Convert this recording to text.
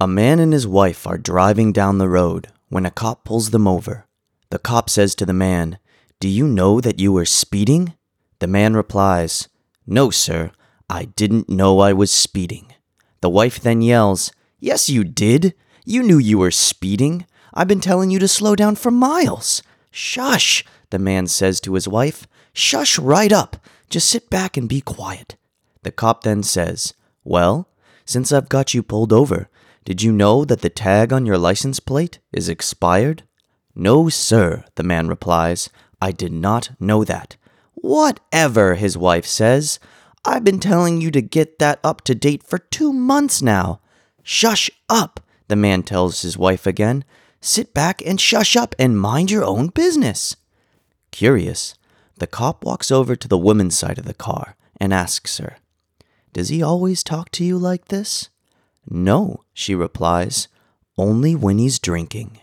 A man and his wife are driving down the road when a cop pulls them over. The cop says to the man, Do you know that you were speeding? The man replies, No, sir, I didn't know I was speeding. The wife then yells, Yes, you did. You knew you were speeding. I've been telling you to slow down for miles. Shush, the man says to his wife. Shush right up. Just sit back and be quiet. The cop then says, Well, since I've got you pulled over, did you know that the tag on your license plate is expired? No, sir, the man replies. I did not know that. Whatever, his wife says. I've been telling you to get that up to date for two months now. Shush up, the man tells his wife again. Sit back and shush up and mind your own business. Curious, the cop walks over to the woman's side of the car and asks her, Does he always talk to you like this? No, she replies, only when he's drinking.